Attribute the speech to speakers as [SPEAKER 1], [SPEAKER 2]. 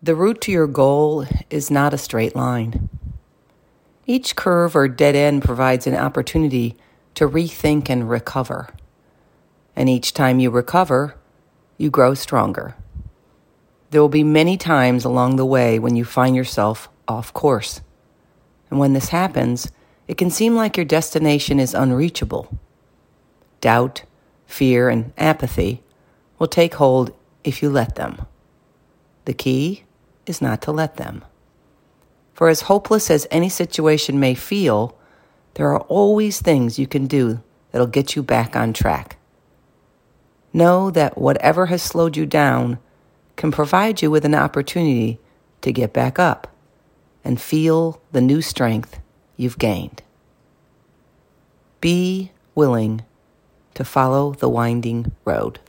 [SPEAKER 1] The route to your goal is not a straight line. Each curve or dead end provides an opportunity to rethink and recover. And each time you recover, you grow stronger. There will be many times along the way when you find yourself off course. And when this happens, it can seem like your destination is unreachable. Doubt, fear, and apathy will take hold if you let them. The key is not to let them. For as hopeless as any situation may feel, there are always things you can do that'll get you back on track. Know that whatever has slowed you down can provide you with an opportunity to get back up and feel the new strength you've gained. Be willing to follow the winding road.